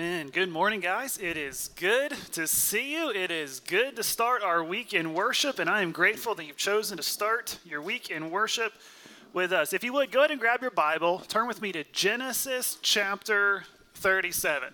Amen. Good morning, guys. It is good to see you. It is good to start our week in worship, and I am grateful that you've chosen to start your week in worship with us. If you would, go ahead and grab your Bible, turn with me to Genesis chapter 37.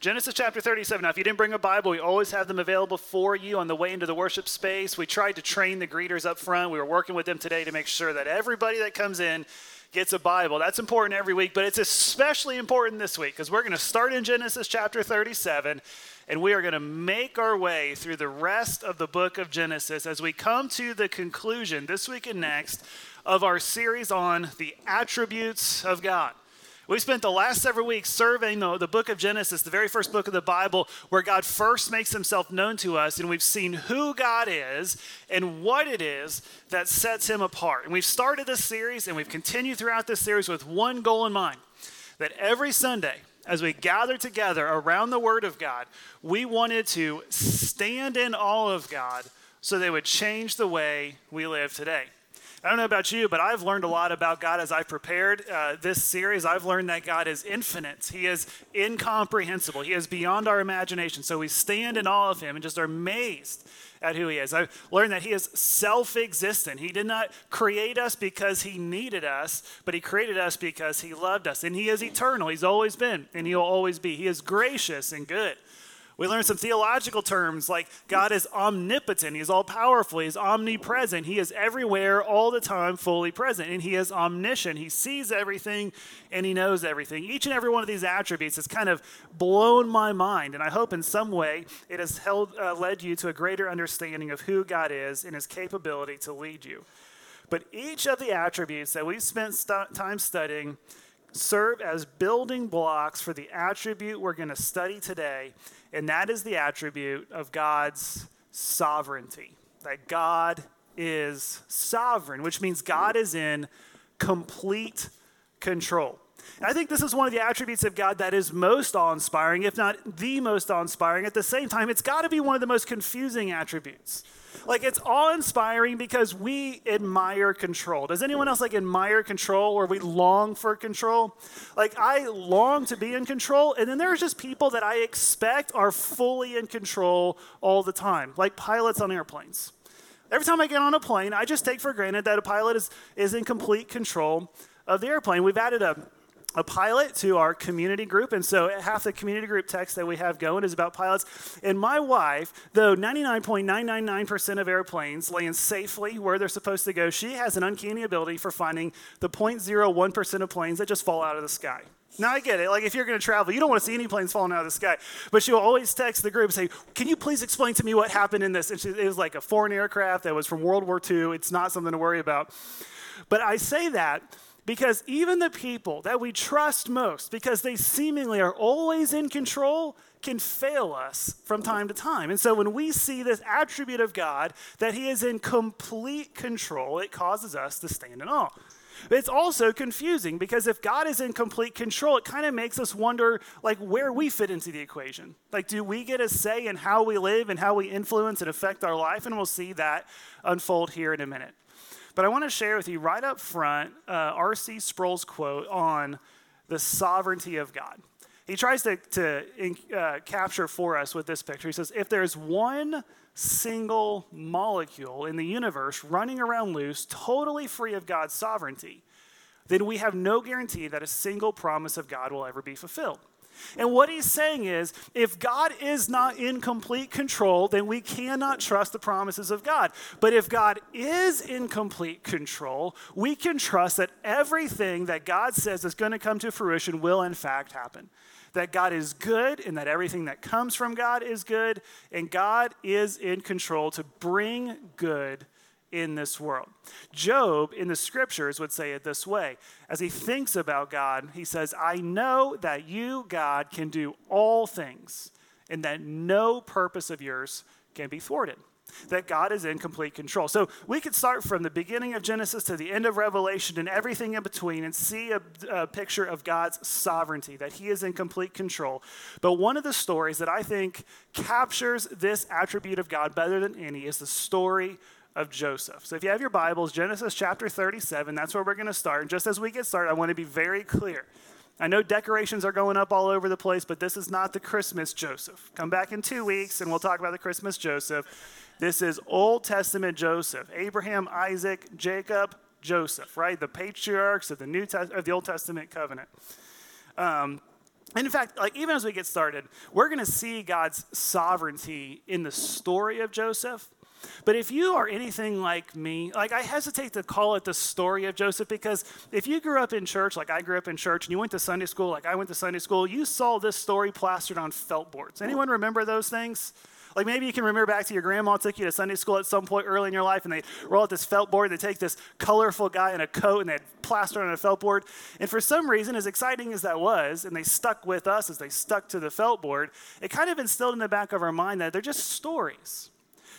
Genesis chapter 37. Now, if you didn't bring a Bible, we always have them available for you on the way into the worship space. We tried to train the greeters up front. We were working with them today to make sure that everybody that comes in gets a Bible. That's important every week, but it's especially important this week because we're going to start in Genesis chapter 37 and we are going to make our way through the rest of the book of Genesis as we come to the conclusion this week and next of our series on the attributes of God. We spent the last several weeks surveying the, the book of Genesis, the very first book of the Bible, where God first makes himself known to us, and we've seen who God is and what it is that sets him apart. And we've started this series, and we've continued throughout this series with one goal in mind that every Sunday, as we gather together around the Word of God, we wanted to stand in awe of God so they would change the way we live today. I don't know about you, but I've learned a lot about God as I've prepared uh, this series. I've learned that God is infinite, He is incomprehensible, He is beyond our imagination. So we stand in awe of Him and just are amazed at who He is. I've learned that He is self existent. He did not create us because He needed us, but He created us because He loved us. And He is eternal. He's always been, and He'll always be. He is gracious and good. We learned some theological terms like God is omnipotent, He's all powerful, He's omnipresent, He is everywhere, all the time, fully present, and He is omniscient. He sees everything and He knows everything. Each and every one of these attributes has kind of blown my mind, and I hope in some way it has held, uh, led you to a greater understanding of who God is and His capability to lead you. But each of the attributes that we've spent st- time studying serve as building blocks for the attribute we're going to study today and that is the attribute of God's sovereignty. That God is sovereign, which means God is in complete control. I think this is one of the attributes of God that is most awe inspiring, if not the most awe inspiring. At the same time, it's got to be one of the most confusing attributes. Like it's awe inspiring because we admire control. Does anyone else like admire control or we long for control? Like I long to be in control, and then there's just people that I expect are fully in control all the time, like pilots on airplanes. Every time I get on a plane, I just take for granted that a pilot is, is in complete control of the airplane. We've added a a pilot to our community group. And so half the community group text that we have going is about pilots. And my wife, though 99.999% of airplanes land safely where they're supposed to go, she has an uncanny ability for finding the 0.01% of planes that just fall out of the sky. Now I get it. Like if you're going to travel, you don't want to see any planes falling out of the sky. But she'll always text the group and say, "Can you please explain to me what happened in this?" And she, it was like a foreign aircraft that was from World War II. It's not something to worry about. But I say that because even the people that we trust most, because they seemingly are always in control, can fail us from time to time. And so when we see this attribute of God, that He is in complete control, it causes us to stand in awe. But it's also confusing because if God is in complete control, it kind of makes us wonder like where we fit into the equation. Like, do we get a say in how we live and how we influence and affect our life? And we'll see that unfold here in a minute. But I want to share with you right up front uh, R.C. Sproul's quote on the sovereignty of God. He tries to, to uh, capture for us with this picture. He says, if there's one single molecule in the universe running around loose, totally free of God's sovereignty, then we have no guarantee that a single promise of God will ever be fulfilled. And what he's saying is if God is not in complete control, then we cannot trust the promises of God. But if God is in complete control, we can trust that everything that God says is going to come to fruition will, in fact, happen. That God is good and that everything that comes from God is good, and God is in control to bring good in this world. Job in the scriptures would say it this way as he thinks about God, he says, I know that you, God, can do all things, and that no purpose of yours can be thwarted. That God is in complete control. So we could start from the beginning of Genesis to the end of Revelation and everything in between and see a, a picture of God's sovereignty, that He is in complete control. But one of the stories that I think captures this attribute of God better than any is the story of Joseph. So if you have your Bibles, Genesis chapter 37, that's where we're going to start. And just as we get started, I want to be very clear. I know decorations are going up all over the place, but this is not the Christmas Joseph. Come back in two weeks and we'll talk about the Christmas Joseph. This is Old Testament Joseph Abraham, Isaac, Jacob, Joseph, right? The patriarchs of the New Test- of the Old Testament covenant. Um, and in fact, like even as we get started, we're going to see God's sovereignty in the story of Joseph. But if you are anything like me, like I hesitate to call it the story of Joseph because if you grew up in church, like I grew up in church, and you went to Sunday school, like I went to Sunday school, you saw this story plastered on felt boards. Anyone remember those things? Like maybe you can remember back to your grandma took you to Sunday school at some point early in your life, and they roll out this felt board. They take this colorful guy in a coat and they plaster on a felt board. And for some reason, as exciting as that was, and they stuck with us as they stuck to the felt board, it kind of instilled in the back of our mind that they're just stories.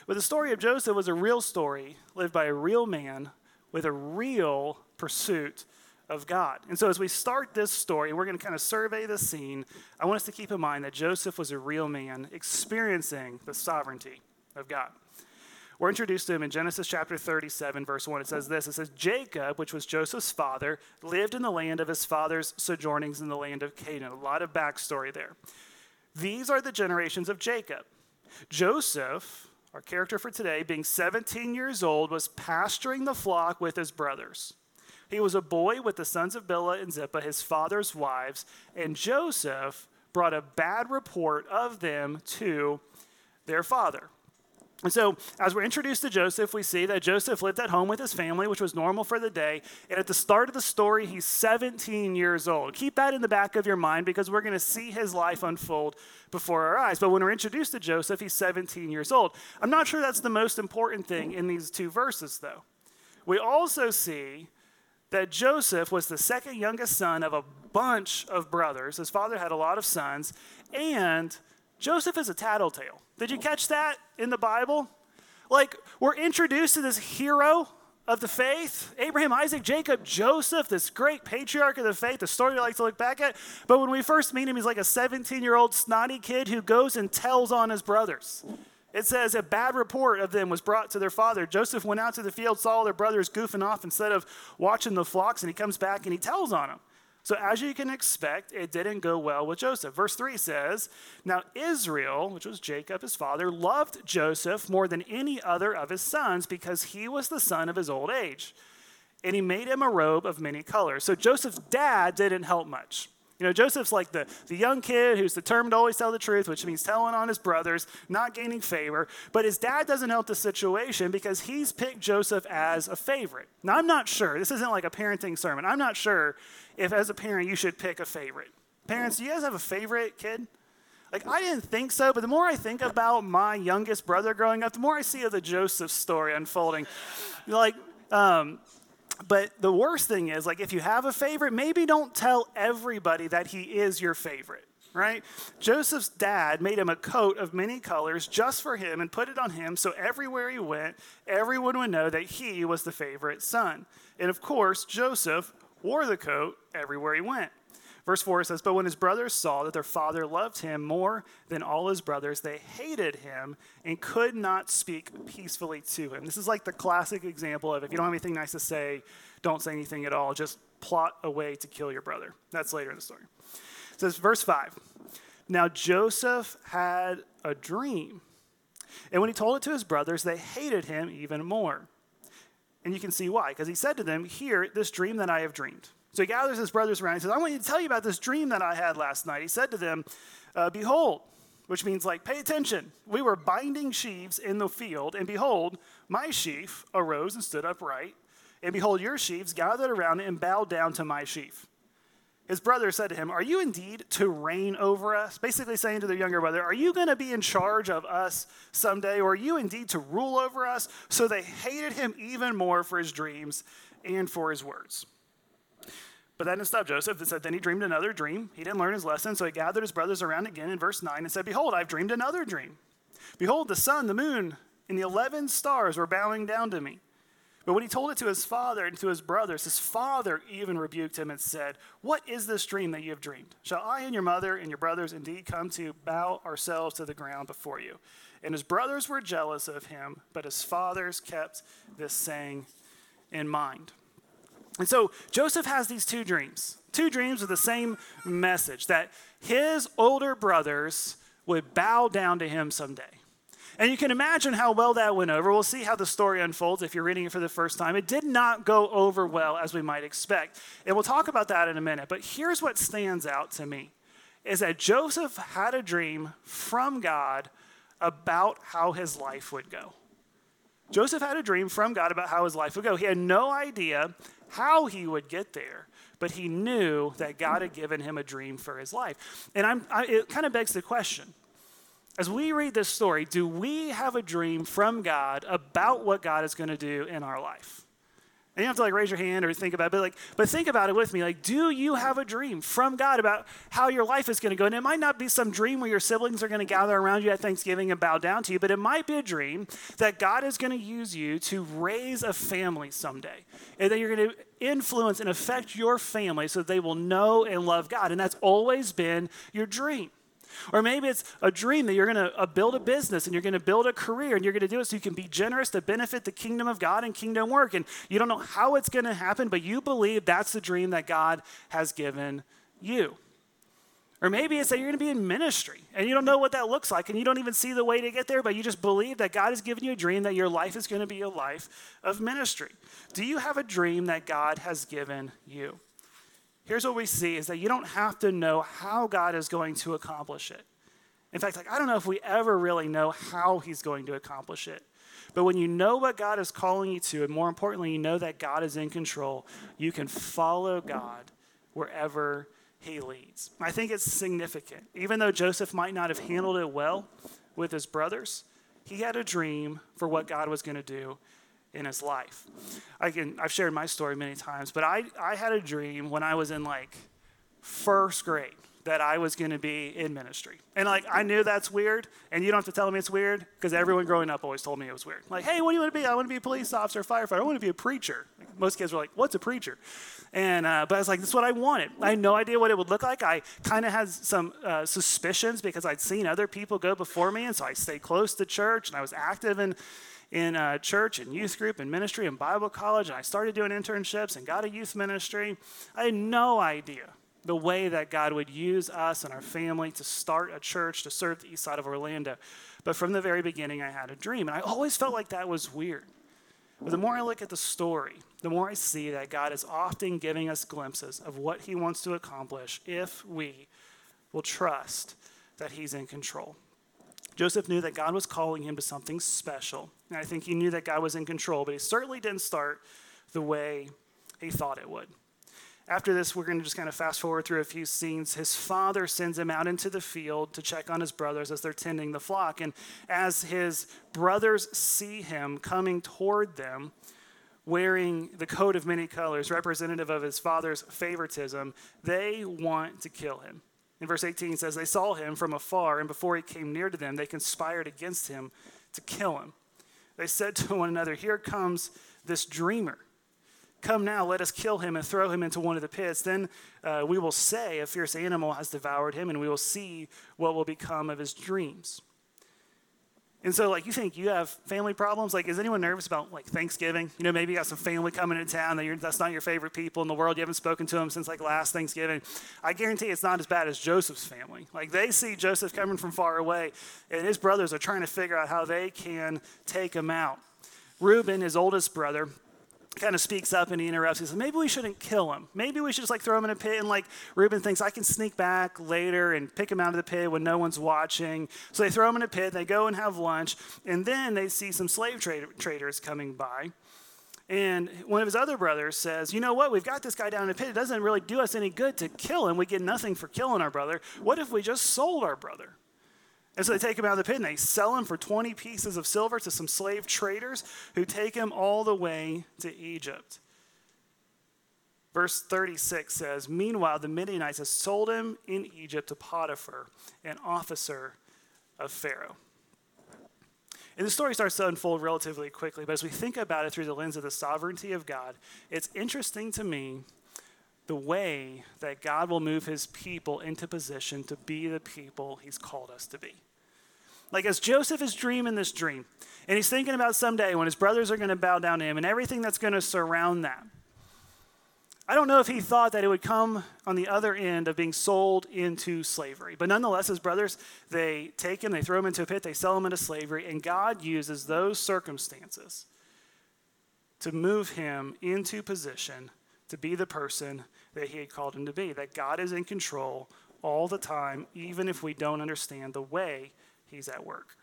But the story of Joseph was a real story lived by a real man with a real pursuit of God. And so, as we start this story, we're going to kind of survey the scene, I want us to keep in mind that Joseph was a real man experiencing the sovereignty of God. We're introduced to him in Genesis chapter 37, verse 1. It says this It says, Jacob, which was Joseph's father, lived in the land of his father's sojournings in the land of Canaan. A lot of backstory there. These are the generations of Jacob. Joseph, our character for today, being 17 years old, was pasturing the flock with his brothers. He was a boy with the sons of Bilhah and Zilpah, his father's wives, and Joseph brought a bad report of them to their father. And so, as we're introduced to Joseph, we see that Joseph lived at home with his family, which was normal for the day. And at the start of the story, he's 17 years old. Keep that in the back of your mind because we're going to see his life unfold before our eyes. But when we're introduced to Joseph, he's 17 years old. I'm not sure that's the most important thing in these two verses, though. We also see that Joseph was the second youngest son of a bunch of brothers. His father had a lot of sons, and Joseph is a tattletale. Did you catch that in the Bible? Like, we're introduced to this hero of the faith Abraham, Isaac, Jacob, Joseph, this great patriarch of the faith, the story we like to look back at. But when we first meet him, he's like a 17 year old snotty kid who goes and tells on his brothers. It says a bad report of them was brought to their father. Joseph went out to the field, saw their brothers goofing off instead of watching the flocks, and he comes back and he tells on them. So, as you can expect, it didn't go well with Joseph. Verse 3 says Now Israel, which was Jacob, his father, loved Joseph more than any other of his sons because he was the son of his old age. And he made him a robe of many colors. So, Joseph's dad didn't help much. You know, Joseph's like the, the young kid who's determined to always tell the truth, which means telling on his brothers, not gaining favor. But his dad doesn't help the situation because he's picked Joseph as a favorite. Now, I'm not sure. This isn't like a parenting sermon. I'm not sure if, as a parent, you should pick a favorite. Parents, do you guys have a favorite kid? Like, I didn't think so, but the more I think about my youngest brother growing up, the more I see of the Joseph story unfolding. Like, um, but the worst thing is, like, if you have a favorite, maybe don't tell everybody that he is your favorite, right? Joseph's dad made him a coat of many colors just for him and put it on him so everywhere he went, everyone would know that he was the favorite son. And of course, Joseph wore the coat everywhere he went. Verse 4 says, But when his brothers saw that their father loved him more than all his brothers, they hated him and could not speak peacefully to him. This is like the classic example of if you don't have anything nice to say, don't say anything at all. Just plot a way to kill your brother. That's later in the story. It says, verse 5 Now Joseph had a dream. And when he told it to his brothers, they hated him even more. And you can see why, because he said to them, Hear this dream that I have dreamed. So he gathers his brothers around. He says, I want you to tell you about this dream that I had last night. He said to them, uh, Behold, which means like, pay attention. We were binding sheaves in the field, and behold, my sheaf arose and stood upright. And behold, your sheaves gathered around and bowed down to my sheaf. His brother said to him, Are you indeed to reign over us? Basically saying to their younger brother, Are you going to be in charge of us someday? Or are you indeed to rule over us? So they hated him even more for his dreams and for his words. But that didn't stop Joseph. It said, Then he dreamed another dream. He didn't learn his lesson, so he gathered his brothers around again in verse 9 and said, Behold, I've dreamed another dream. Behold, the sun, the moon, and the 11 stars were bowing down to me. But when he told it to his father and to his brothers, his father even rebuked him and said, What is this dream that you have dreamed? Shall I and your mother and your brothers indeed come to bow ourselves to the ground before you? And his brothers were jealous of him, but his fathers kept this saying in mind. And so Joseph has these two dreams. Two dreams with the same message that his older brothers would bow down to him someday. And you can imagine how well that went over. We'll see how the story unfolds if you're reading it for the first time. It did not go over well as we might expect. And we'll talk about that in a minute. But here's what stands out to me is that Joseph had a dream from God about how his life would go. Joseph had a dream from God about how his life would go. He had no idea how he would get there, but he knew that God had given him a dream for his life. And I, it kind of begs the question as we read this story, do we have a dream from God about what God is going to do in our life? And you don't have to like raise your hand or think about it, but like, but think about it with me. Like, do you have a dream from God about how your life is going to go? And it might not be some dream where your siblings are going to gather around you at Thanksgiving and bow down to you, but it might be a dream that God is going to use you to raise a family someday, and that you're going to influence and affect your family so they will know and love God. And that's always been your dream. Or maybe it's a dream that you're going to uh, build a business and you're going to build a career and you're going to do it so you can be generous to benefit the kingdom of God and kingdom work. And you don't know how it's going to happen, but you believe that's the dream that God has given you. Or maybe it's that you're going to be in ministry and you don't know what that looks like and you don't even see the way to get there, but you just believe that God has given you a dream that your life is going to be a life of ministry. Do you have a dream that God has given you? Here's what we see is that you don't have to know how God is going to accomplish it. In fact, like I don't know if we ever really know how he's going to accomplish it. But when you know what God is calling you to, and more importantly, you know that God is in control, you can follow God wherever he leads. I think it's significant. Even though Joseph might not have handled it well with his brothers, he had a dream for what God was going to do in his life. I can, I've shared my story many times, but I, I had a dream when I was in like first grade that I was going to be in ministry. And like, I knew that's weird, and you don't have to tell me it's weird because everyone growing up always told me it was weird. Like, hey, what do you want to be? I want to be a police officer, firefighter. I want to be a preacher. Like, most kids were like, what's a preacher? And, uh, but I was like, that's what I wanted. I had no idea what it would look like. I kind of had some uh, suspicions because I'd seen other people go before me, and so I stayed close to church, and I was active in in uh, church and youth group and ministry and Bible college, and I started doing internships and got a youth ministry. I had no idea the way that God would use us and our family to start a church to serve the east side of Orlando. But from the very beginning, I had a dream, and I always felt like that was weird. But the more I look at the story, the more I see that God is often giving us glimpses of what He wants to accomplish if we will trust that He's in control. Joseph knew that God was calling him to something special. And I think he knew that God was in control, but he certainly didn't start the way he thought it would. After this, we're going to just kind of fast forward through a few scenes. His father sends him out into the field to check on his brothers as they're tending the flock. And as his brothers see him coming toward them, wearing the coat of many colors, representative of his father's favoritism, they want to kill him. In verse 18 says, They saw him from afar, and before he came near to them, they conspired against him to kill him. They said to one another, Here comes this dreamer. Come now, let us kill him and throw him into one of the pits. Then uh, we will say, A fierce animal has devoured him, and we will see what will become of his dreams. And so, like, you think you have family problems? Like, is anyone nervous about like Thanksgiving? You know, maybe you got some family coming into town that you're, that's not your favorite people in the world. You haven't spoken to them since like last Thanksgiving. I guarantee it's not as bad as Joseph's family. Like, they see Joseph coming from far away, and his brothers are trying to figure out how they can take him out. Reuben, his oldest brother, kind of speaks up and he interrupts. He says, maybe we shouldn't kill him. Maybe we should just like throw him in a pit. And like Reuben thinks, I can sneak back later and pick him out of the pit when no one's watching. So they throw him in a pit. They go and have lunch. And then they see some slave traders coming by. And one of his other brothers says, You know what? We've got this guy down in the pit. It doesn't really do us any good to kill him. We get nothing for killing our brother. What if we just sold our brother? And so they take him out of the pit and they sell him for 20 pieces of silver to some slave traders who take him all the way to Egypt. Verse 36 says, Meanwhile, the Midianites have sold him in Egypt to Potiphar, an officer of Pharaoh. And the story starts to unfold relatively quickly, but as we think about it through the lens of the sovereignty of God, it's interesting to me the way that God will move his people into position to be the people he's called us to be. Like as Joseph is dreaming this dream, and he's thinking about someday when his brothers are going to bow down to him and everything that's going to surround that. I don't know if he thought that it would come on the other end of being sold into slavery. But nonetheless, his brothers, they take him, they throw him into a pit, they sell him into slavery, and God uses those circumstances to move him into position to be the person that he had called him to be. That God is in control all the time, even if we don't understand the way he's at work.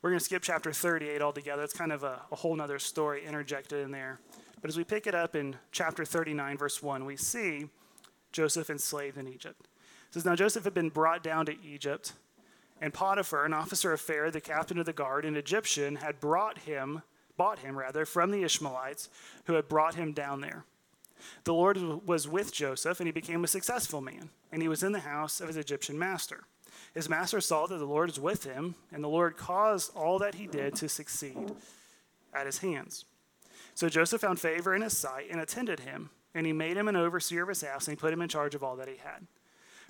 We're going to skip chapter 38 altogether. It's kind of a, a whole other story interjected in there. But as we pick it up in chapter 39, verse 1, we see Joseph enslaved in Egypt. It says, Now Joseph had been brought down to Egypt, and Potiphar, an officer of Pharaoh, the captain of the guard, an Egyptian, had brought him, bought him rather, from the Ishmaelites who had brought him down there. The Lord was with Joseph, and he became a successful man, and he was in the house of his Egyptian master. His master saw that the Lord was with him, and the Lord caused all that he did to succeed at his hands. So Joseph found favor in his sight and attended him, and he made him an overseer of his house, and he put him in charge of all that he had.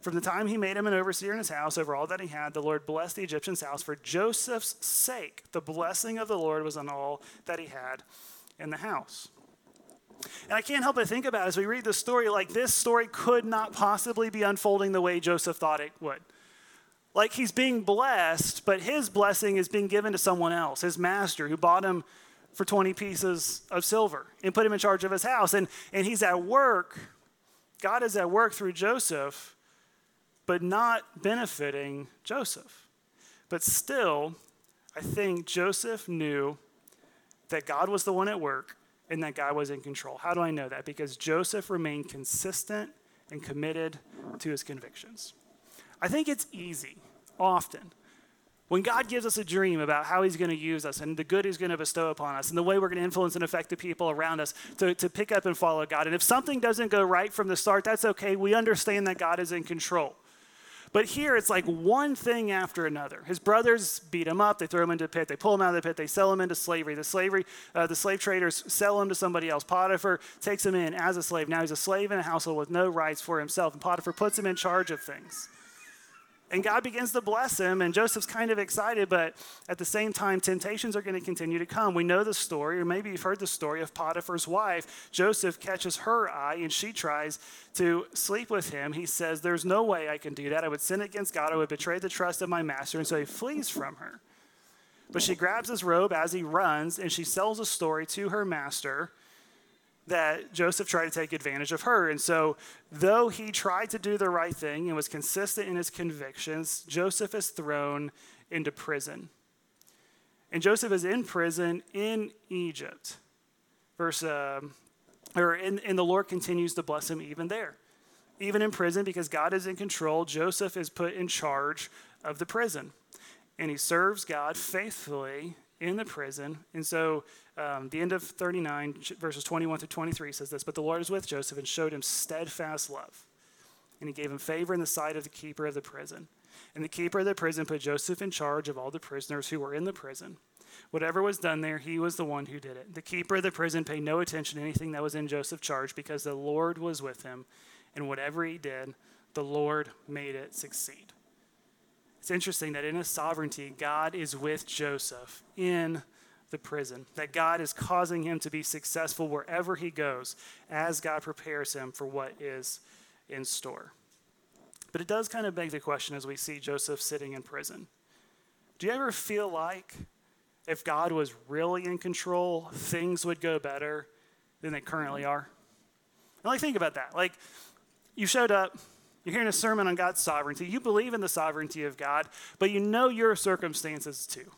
From the time he made him an overseer in his house over all that he had, the Lord blessed the Egyptian's house for Joseph's sake. The blessing of the Lord was on all that he had in the house. And I can't help but think about as we read the story, like this story could not possibly be unfolding the way Joseph thought it would. Like he's being blessed, but his blessing is being given to someone else, his master, who bought him for 20 pieces of silver and put him in charge of his house. And, and he's at work. God is at work through Joseph, but not benefiting Joseph. But still, I think Joseph knew that God was the one at work and that God was in control. How do I know that? Because Joseph remained consistent and committed to his convictions. I think it's easy, often, when God gives us a dream about how He's going to use us and the good He's going to bestow upon us and the way we're going to influence and affect the people around us to, to pick up and follow God. And if something doesn't go right from the start, that's okay. We understand that God is in control. But here it's like one thing after another. His brothers beat him up. They throw him into a pit. They pull him out of the pit. They sell him into slavery. The slavery, uh, the slave traders sell him to somebody else. Potiphar takes him in as a slave. Now he's a slave in a household with no rights for himself. And Potiphar puts him in charge of things. And God begins to bless him, and Joseph's kind of excited, but at the same time, temptations are going to continue to come. We know the story, or maybe you've heard the story of Potiphar's wife. Joseph catches her eye, and she tries to sleep with him. He says, There's no way I can do that. I would sin against God. I would betray the trust of my master. And so he flees from her. But she grabs his robe as he runs, and she sells a story to her master that Joseph tried to take advantage of her. And so, though he tried to do the right thing and was consistent in his convictions, Joseph is thrown into prison. And Joseph is in prison in Egypt. Verse, uh, or in, and the Lord continues to bless him even there. Even in prison, because God is in control, Joseph is put in charge of the prison. And he serves God faithfully in the prison. And so um, the end of 39, verses 21 to 23 says this But the Lord was with Joseph and showed him steadfast love. And he gave him favor in the sight of the keeper of the prison. And the keeper of the prison put Joseph in charge of all the prisoners who were in the prison. Whatever was done there, he was the one who did it. The keeper of the prison paid no attention to anything that was in Joseph's charge because the Lord was with him. And whatever he did, the Lord made it succeed. It's interesting that in his sovereignty, God is with Joseph in the prison, that God is causing him to be successful wherever he goes as God prepares him for what is in store. But it does kind of beg the question as we see Joseph sitting in prison. Do you ever feel like if God was really in control, things would go better than they currently are? And like think about that. Like you showed up, you're hearing a sermon on God's sovereignty. You believe in the sovereignty of God, but you know your circumstances too.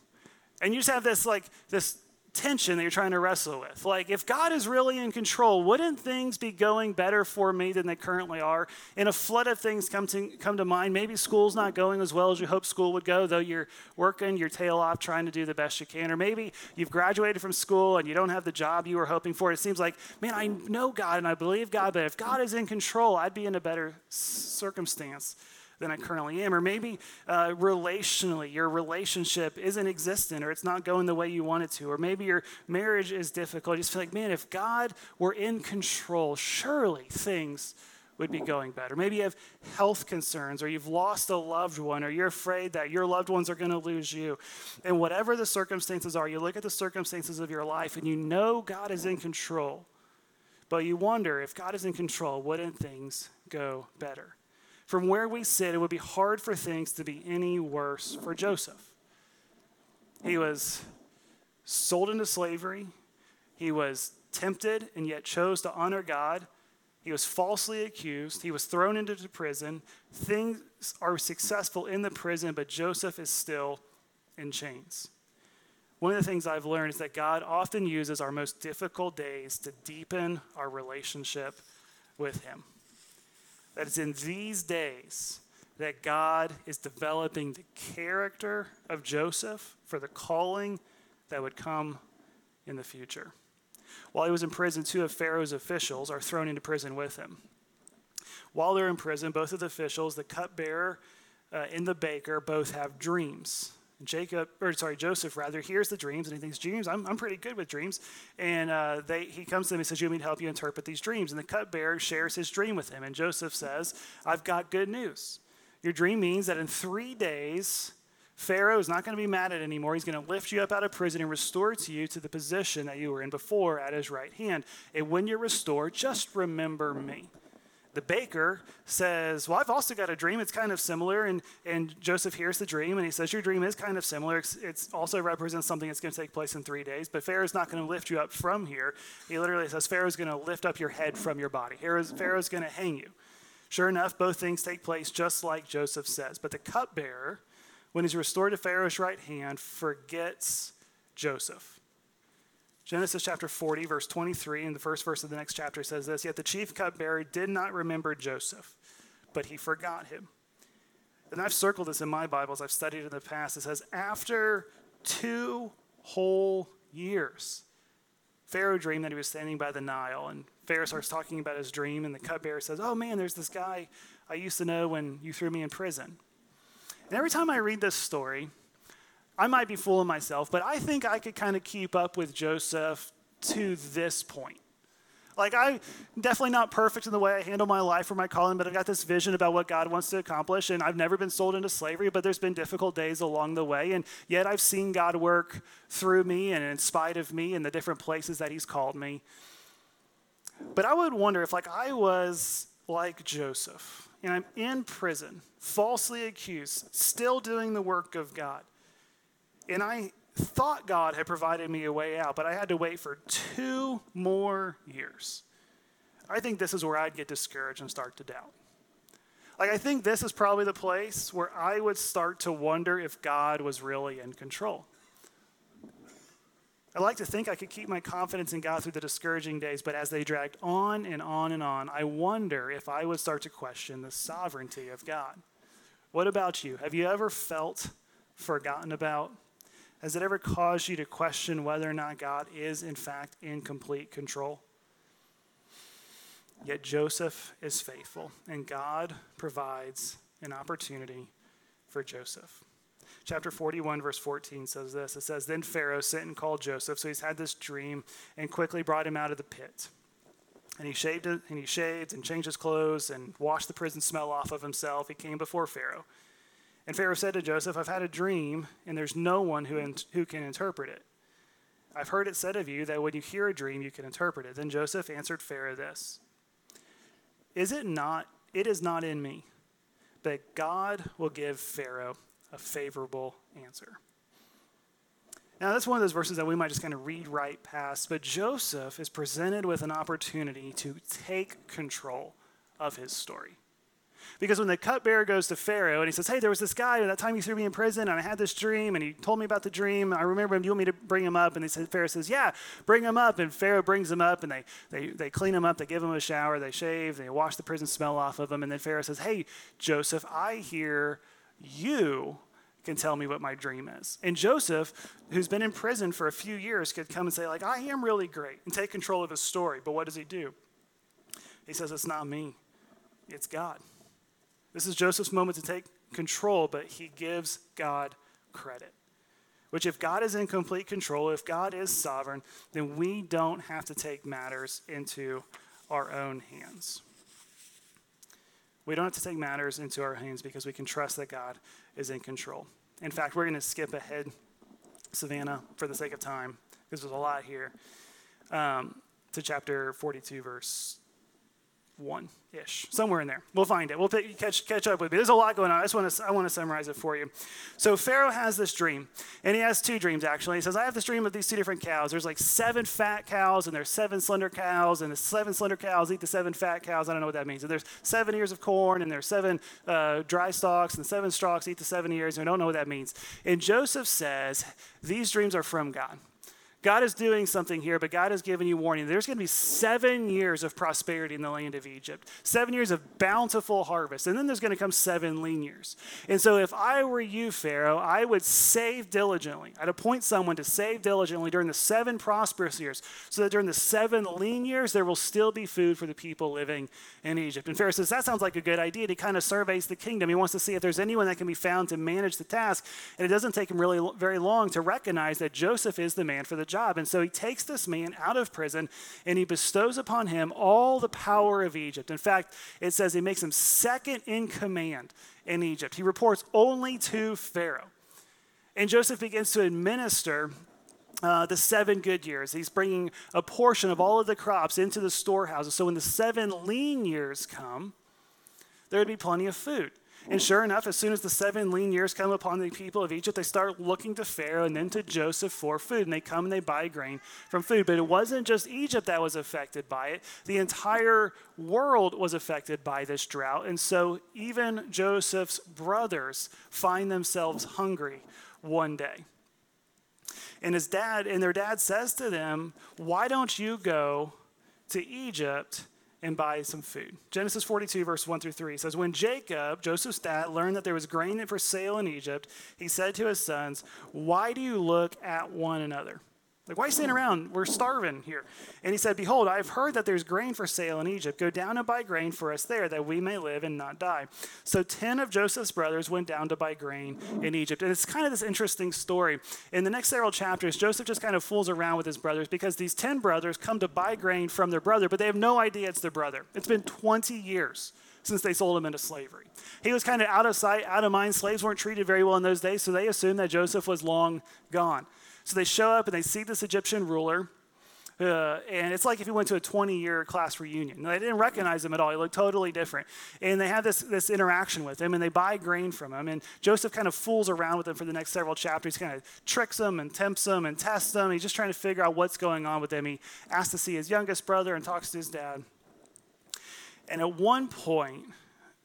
And you just have this like this tension that you're trying to wrestle with. Like, if God is really in control, wouldn't things be going better for me than they currently are? And a flood of things come to, come to mind. Maybe school's not going as well as you hope school would go, though you're working your tail off trying to do the best you can. Or maybe you've graduated from school and you don't have the job you were hoping for. It seems like, man, I know God and I believe God, but if God is in control, I'd be in a better circumstance than I currently am. Or maybe uh, relationally, your relationship isn't existent or it's not going the way you want it to. Or maybe your marriage is difficult. You just feel like, man, if God were in control, surely things would be going better. Maybe you have health concerns or you've lost a loved one or you're afraid that your loved ones are going to lose you. And whatever the circumstances are, you look at the circumstances of your life and you know God is in control. But you wonder if God is in control, wouldn't things go better? From where we sit, it would be hard for things to be any worse for Joseph. He was sold into slavery, he was tempted and yet chose to honor God. He was falsely accused. He was thrown into prison. Things are successful in the prison, but Joseph is still in chains. One of the things I've learned is that God often uses our most difficult days to deepen our relationship with Him. That it's in these days that God is developing the character of Joseph for the calling that would come in the future. While he was in prison, two of Pharaoh's officials are thrown into prison with him. While they're in prison, both of the officials, the cupbearer uh, and the baker, both have dreams. Jacob, or sorry, Joseph rather, hears the dreams and he thinks, dreams, I'm, I'm pretty good with dreams. And uh, they, he comes to them and says, You to help you interpret these dreams? And the cupbearer shares his dream with him. And Joseph says, I've got good news. Your dream means that in three days, Pharaoh is not going to be mad at anymore. He's going to lift you up out of prison and restore to you to the position that you were in before at his right hand. And when you're restored, just remember me. The baker says, Well, I've also got a dream. It's kind of similar. And, and Joseph hears the dream and he says, Your dream is kind of similar. It's, it's also represents something that's going to take place in three days. But Pharaoh's not going to lift you up from here. He literally says, Pharaoh's going to lift up your head from your body. Pharaoh's, Pharaoh's going to hang you. Sure enough, both things take place just like Joseph says. But the cupbearer, when he's restored to Pharaoh's right hand, forgets Joseph. Genesis chapter 40, verse 23, in the first verse of the next chapter says this Yet the chief cupbearer did not remember Joseph, but he forgot him. And I've circled this in my Bibles, I've studied in the past. It says, After two whole years, Pharaoh dreamed that he was standing by the Nile, and Pharaoh starts talking about his dream, and the cupbearer says, Oh man, there's this guy I used to know when you threw me in prison. And every time I read this story, I might be fooling myself, but I think I could kind of keep up with Joseph to this point. Like, I'm definitely not perfect in the way I handle my life or my calling, but I've got this vision about what God wants to accomplish, and I've never been sold into slavery, but there's been difficult days along the way, and yet I've seen God work through me and in spite of me in the different places that He's called me. But I would wonder if, like, I was like Joseph, and I'm in prison, falsely accused, still doing the work of God. And I thought God had provided me a way out, but I had to wait for two more years. I think this is where I'd get discouraged and start to doubt. Like, I think this is probably the place where I would start to wonder if God was really in control. I like to think I could keep my confidence in God through the discouraging days, but as they dragged on and on and on, I wonder if I would start to question the sovereignty of God. What about you? Have you ever felt forgotten about? Has it ever caused you to question whether or not God is, in fact, in complete control? Yet Joseph is faithful, and God provides an opportunity for Joseph chapter 41, verse 14 says this. It says, Then Pharaoh sent and called Joseph. So he's had this dream and quickly brought him out of the pit. And he shaved and he shaved and changed his clothes and washed the prison smell off of himself. He came before Pharaoh. And Pharaoh said to Joseph, I've had a dream, and there's no one who, in, who can interpret it. I've heard it said of you that when you hear a dream, you can interpret it. Then Joseph answered Pharaoh this Is it not, it is not in me, but God will give Pharaoh a favorable answer. Now, that's one of those verses that we might just kind of read right past, but Joseph is presented with an opportunity to take control of his story. Because when the cupbearer goes to Pharaoh and he says, Hey, there was this guy, that time you threw me in prison, and I had this dream, and he told me about the dream. I remember him. Do you want me to bring him up? And said, Pharaoh says, Yeah, bring him up. And Pharaoh brings him up, and they, they, they clean him up. They give him a shower. They shave. They wash the prison smell off of him. And then Pharaoh says, Hey, Joseph, I hear you can tell me what my dream is. And Joseph, who's been in prison for a few years, could come and say, like, I am really great and take control of his story. But what does he do? He says, It's not me, it's God. This is Joseph's moment to take control, but he gives God credit. Which, if God is in complete control, if God is sovereign, then we don't have to take matters into our own hands. We don't have to take matters into our hands because we can trust that God is in control. In fact, we're going to skip ahead, Savannah, for the sake of time, because there's a lot here. Um, to chapter 42, verse 1 ish, somewhere in there. We'll find it. We'll pick, catch, catch up with me. There's a lot going on. I just want to, I want to summarize it for you. So Pharaoh has this dream, and he has two dreams actually. He says, I have this dream of these two different cows. There's like seven fat cows, and there's seven slender cows, and the seven slender cows eat the seven fat cows. I don't know what that means. And there's seven ears of corn, and there's seven uh, dry stalks, and seven stalks eat the seven ears. I don't know what that means. And Joseph says, These dreams are from God. God is doing something here, but God has given you warning. There's going to be seven years of prosperity in the land of Egypt, seven years of bountiful harvest, and then there's going to come seven lean years. And so, if I were you, Pharaoh, I would save diligently. I'd appoint someone to save diligently during the seven prosperous years, so that during the seven lean years, there will still be food for the people living in Egypt. And Pharaoh says, That sounds like a good idea. He kind of surveys the kingdom. He wants to see if there's anyone that can be found to manage the task. And it doesn't take him really very long to recognize that Joseph is the man for the job. And so he takes this man out of prison and he bestows upon him all the power of Egypt. In fact, it says he makes him second in command in Egypt. He reports only to Pharaoh. And Joseph begins to administer uh, the seven good years. He's bringing a portion of all of the crops into the storehouses. So when the seven lean years come, there would be plenty of food. And sure enough, as soon as the seven lean years come upon the people of Egypt, they start looking to Pharaoh and then to Joseph for food. And they come and they buy grain from food. But it wasn't just Egypt that was affected by it, the entire world was affected by this drought. And so even Joseph's brothers find themselves hungry one day. And his dad, and their dad says to them, Why don't you go to Egypt? And buy some food. Genesis 42, verse 1 through 3 says, When Jacob, Joseph's dad, learned that there was grain for sale in Egypt, he said to his sons, Why do you look at one another? Like, why standing around? We're starving here. And he said, Behold, I have heard that there's grain for sale in Egypt. Go down and buy grain for us there, that we may live and not die. So ten of Joseph's brothers went down to buy grain in Egypt. And it's kind of this interesting story. In the next several chapters, Joseph just kind of fools around with his brothers because these ten brothers come to buy grain from their brother, but they have no idea it's their brother. It's been 20 years since they sold him into slavery. He was kind of out of sight, out of mind. Slaves weren't treated very well in those days, so they assumed that Joseph was long gone. So they show up and they see this Egyptian ruler. Uh, and it's like if you went to a 20 year class reunion. They didn't recognize him at all. He looked totally different. And they have this, this interaction with him and they buy grain from him. And Joseph kind of fools around with them for the next several chapters. Kind of tricks them and tempts them and tests them. He's just trying to figure out what's going on with them. He asks to see his youngest brother and talks to his dad. And at one point,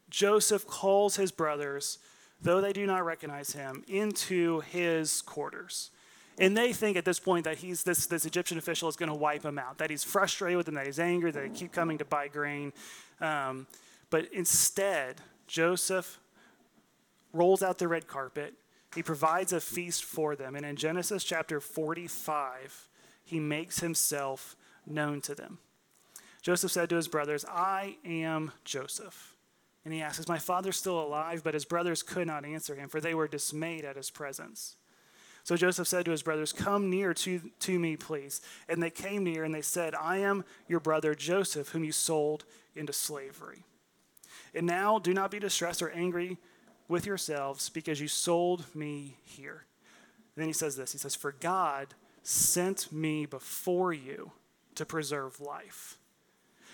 Joseph calls his brothers, though they do not recognize him, into his quarters. And they think at this point that he's this, this Egyptian official is going to wipe him out, that he's frustrated with them, that he's angry, that they keep coming to buy grain. Um, but instead, Joseph rolls out the red carpet. He provides a feast for them. And in Genesis chapter 45, he makes himself known to them. Joseph said to his brothers, I am Joseph. And he asks, Is my father still alive? But his brothers could not answer him, for they were dismayed at his presence. So Joseph said to his brothers, Come near to, to me, please. And they came near and they said, I am your brother Joseph, whom you sold into slavery. And now do not be distressed or angry with yourselves because you sold me here. And then he says this He says, For God sent me before you to preserve life.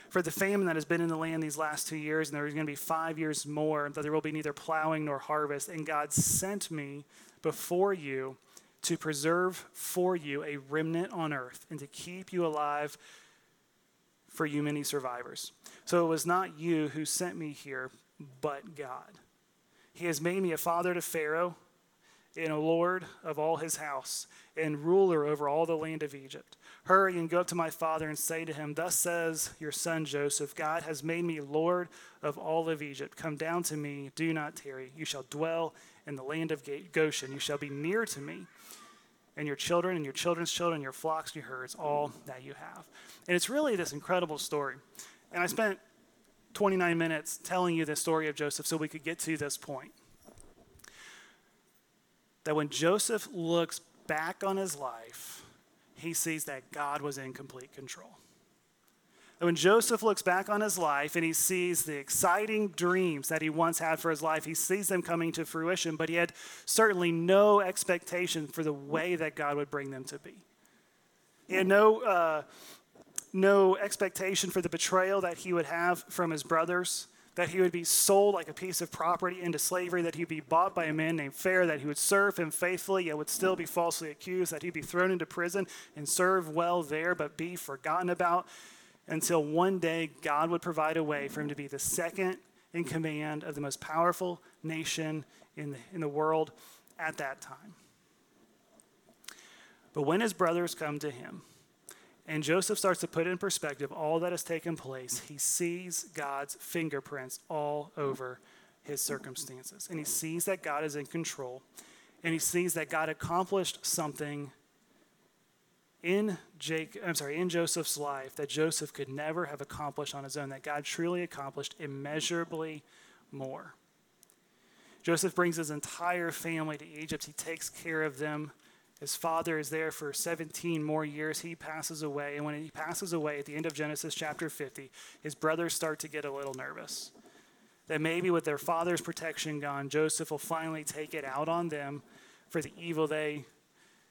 For the famine that has been in the land these last two years, and there is going to be five years more, that there will be neither plowing nor harvest. And God sent me before you to preserve for you a remnant on earth and to keep you alive for you many survivors. So it was not you who sent me here, but God. He has made me a father to Pharaoh and a lord of all his house and ruler over all the land of Egypt. Hurry and go up to my father and say to him, Thus says your son Joseph, God has made me lord of all of Egypt. Come down to me, do not tarry. You shall dwell in the land of Goshen. You shall be near to me and your children and your children's children, your flocks your herds, all that you have. And it's really this incredible story. And I spent 29 minutes telling you the story of Joseph so we could get to this point. That when Joseph looks back on his life, he sees that God was in complete control when Joseph looks back on his life and he sees the exciting dreams that he once had for his life, he sees them coming to fruition, but he had certainly no expectation for the way that God would bring them to be. He had no, uh, no expectation for the betrayal that he would have from his brothers, that he would be sold like a piece of property into slavery, that he'd be bought by a man named Pharaoh, that he would serve him faithfully, yet would still be falsely accused, that he'd be thrown into prison and serve well there, but be forgotten about until one day God would provide a way for him to be the second in command of the most powerful nation in the, in the world at that time. But when his brothers come to him, and Joseph starts to put in perspective all that has taken place, he sees God's fingerprints all over his circumstances. And he sees that God is in control. And he sees that God accomplished something in Jake, I'm sorry, in Joseph's life that Joseph could never have accomplished on his own, that God truly accomplished immeasurably more. Joseph brings his entire family to Egypt. He takes care of them. His father is there for 17 more years. He passes away. And when he passes away at the end of Genesis chapter 50, his brothers start to get a little nervous. That maybe with their father's protection gone, Joseph will finally take it out on them for the evil they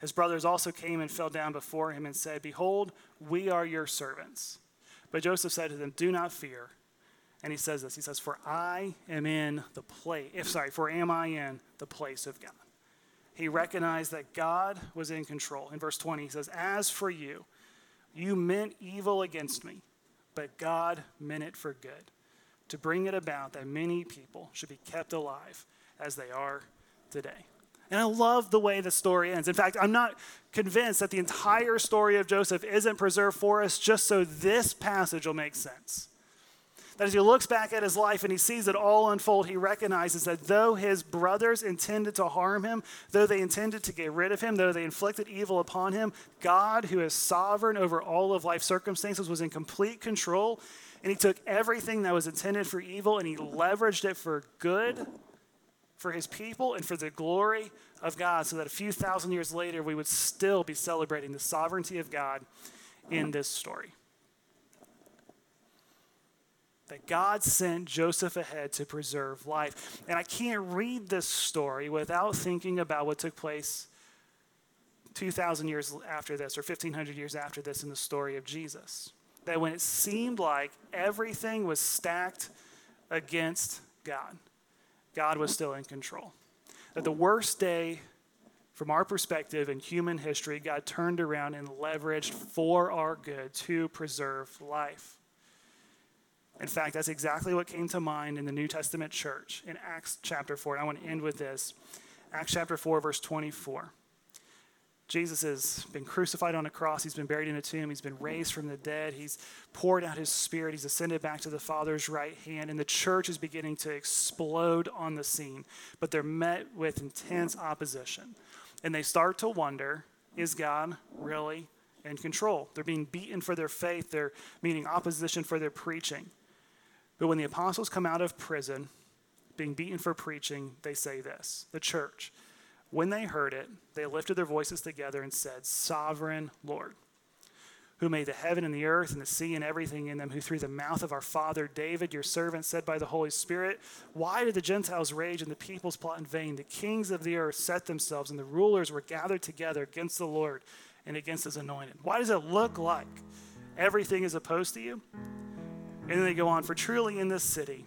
His brothers also came and fell down before him and said, Behold, we are your servants. But Joseph said to them, Do not fear. And he says this He says, For I am in the place, if sorry, for am I in the place of God. He recognized that God was in control. In verse 20, he says, As for you, you meant evil against me, but God meant it for good, to bring it about that many people should be kept alive as they are today. And I love the way the story ends. In fact, I'm not convinced that the entire story of Joseph isn't preserved for us just so this passage will make sense. That as he looks back at his life and he sees it all unfold, he recognizes that though his brothers intended to harm him, though they intended to get rid of him, though they inflicted evil upon him, God, who is sovereign over all of life circumstances, was in complete control. And he took everything that was intended for evil and he leveraged it for good for his people and for the glory of God, so that a few thousand years later, we would still be celebrating the sovereignty of God in this story. That God sent Joseph ahead to preserve life. And I can't read this story without thinking about what took place 2,000 years after this, or 1,500 years after this, in the story of Jesus. That when it seemed like everything was stacked against God, God was still in control. That the worst day from our perspective in human history, God turned around and leveraged for our good to preserve life. In fact, that's exactly what came to mind in the New Testament church in Acts chapter 4. And I want to end with this Acts chapter 4, verse 24. Jesus has been crucified on a cross. He's been buried in a tomb. He's been raised from the dead. He's poured out his spirit. He's ascended back to the Father's right hand. And the church is beginning to explode on the scene. But they're met with intense opposition. And they start to wonder is God really in control? They're being beaten for their faith, they're meeting opposition for their preaching. But when the apostles come out of prison, being beaten for preaching, they say this the church. When they heard it, they lifted their voices together and said, Sovereign Lord, who made the heaven and the earth and the sea and everything in them, who through the mouth of our father David, your servant, said by the Holy Spirit, Why did the Gentiles rage and the peoples plot in vain? The kings of the earth set themselves, and the rulers were gathered together against the Lord and against his anointed. Why does it look like everything is opposed to you? And then they go on, For truly in this city,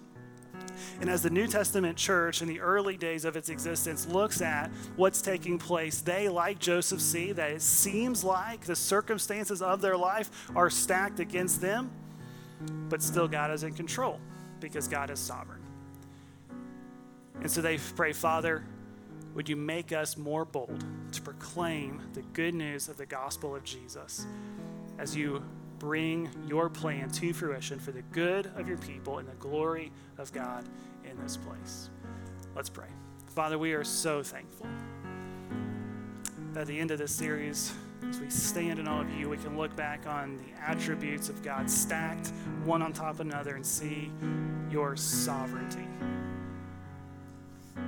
And as the New Testament church in the early days of its existence looks at what's taking place, they, like Joseph, see that it seems like the circumstances of their life are stacked against them, but still God is in control. because God is sovereign. And so they pray, Father, would you make us more bold to proclaim the good news of the gospel of Jesus as you bring your plan to fruition for the good of your people and the glory of God in this place? Let's pray. Father, we are so thankful that at the end of this series, as we stand in all of you, we can look back on the attributes of God stacked one on top of another and see your sovereignty.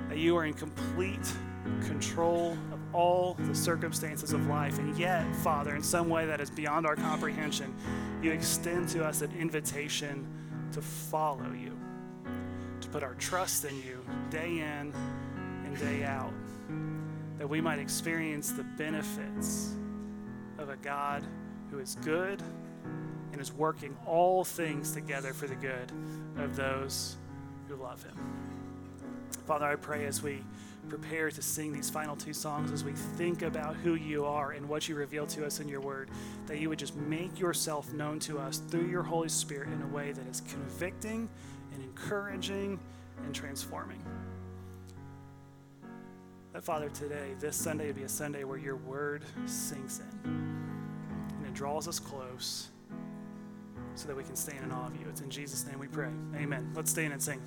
That you are in complete control all the circumstances of life. And yet, Father, in some way that is beyond our comprehension, you extend to us an invitation to follow you, to put our trust in you day in and day out, that we might experience the benefits of a God who is good and is working all things together for the good of those who love him. Father, I pray as we prepare to sing these final two songs, as we think about who you are and what you reveal to us in your word, that you would just make yourself known to us through your Holy Spirit in a way that is convicting and encouraging and transforming. That, Father, today, this Sunday, would be a Sunday where your word sinks in and it draws us close so that we can stand in awe of you. It's in Jesus' name we pray. Amen. Let's stand and sing.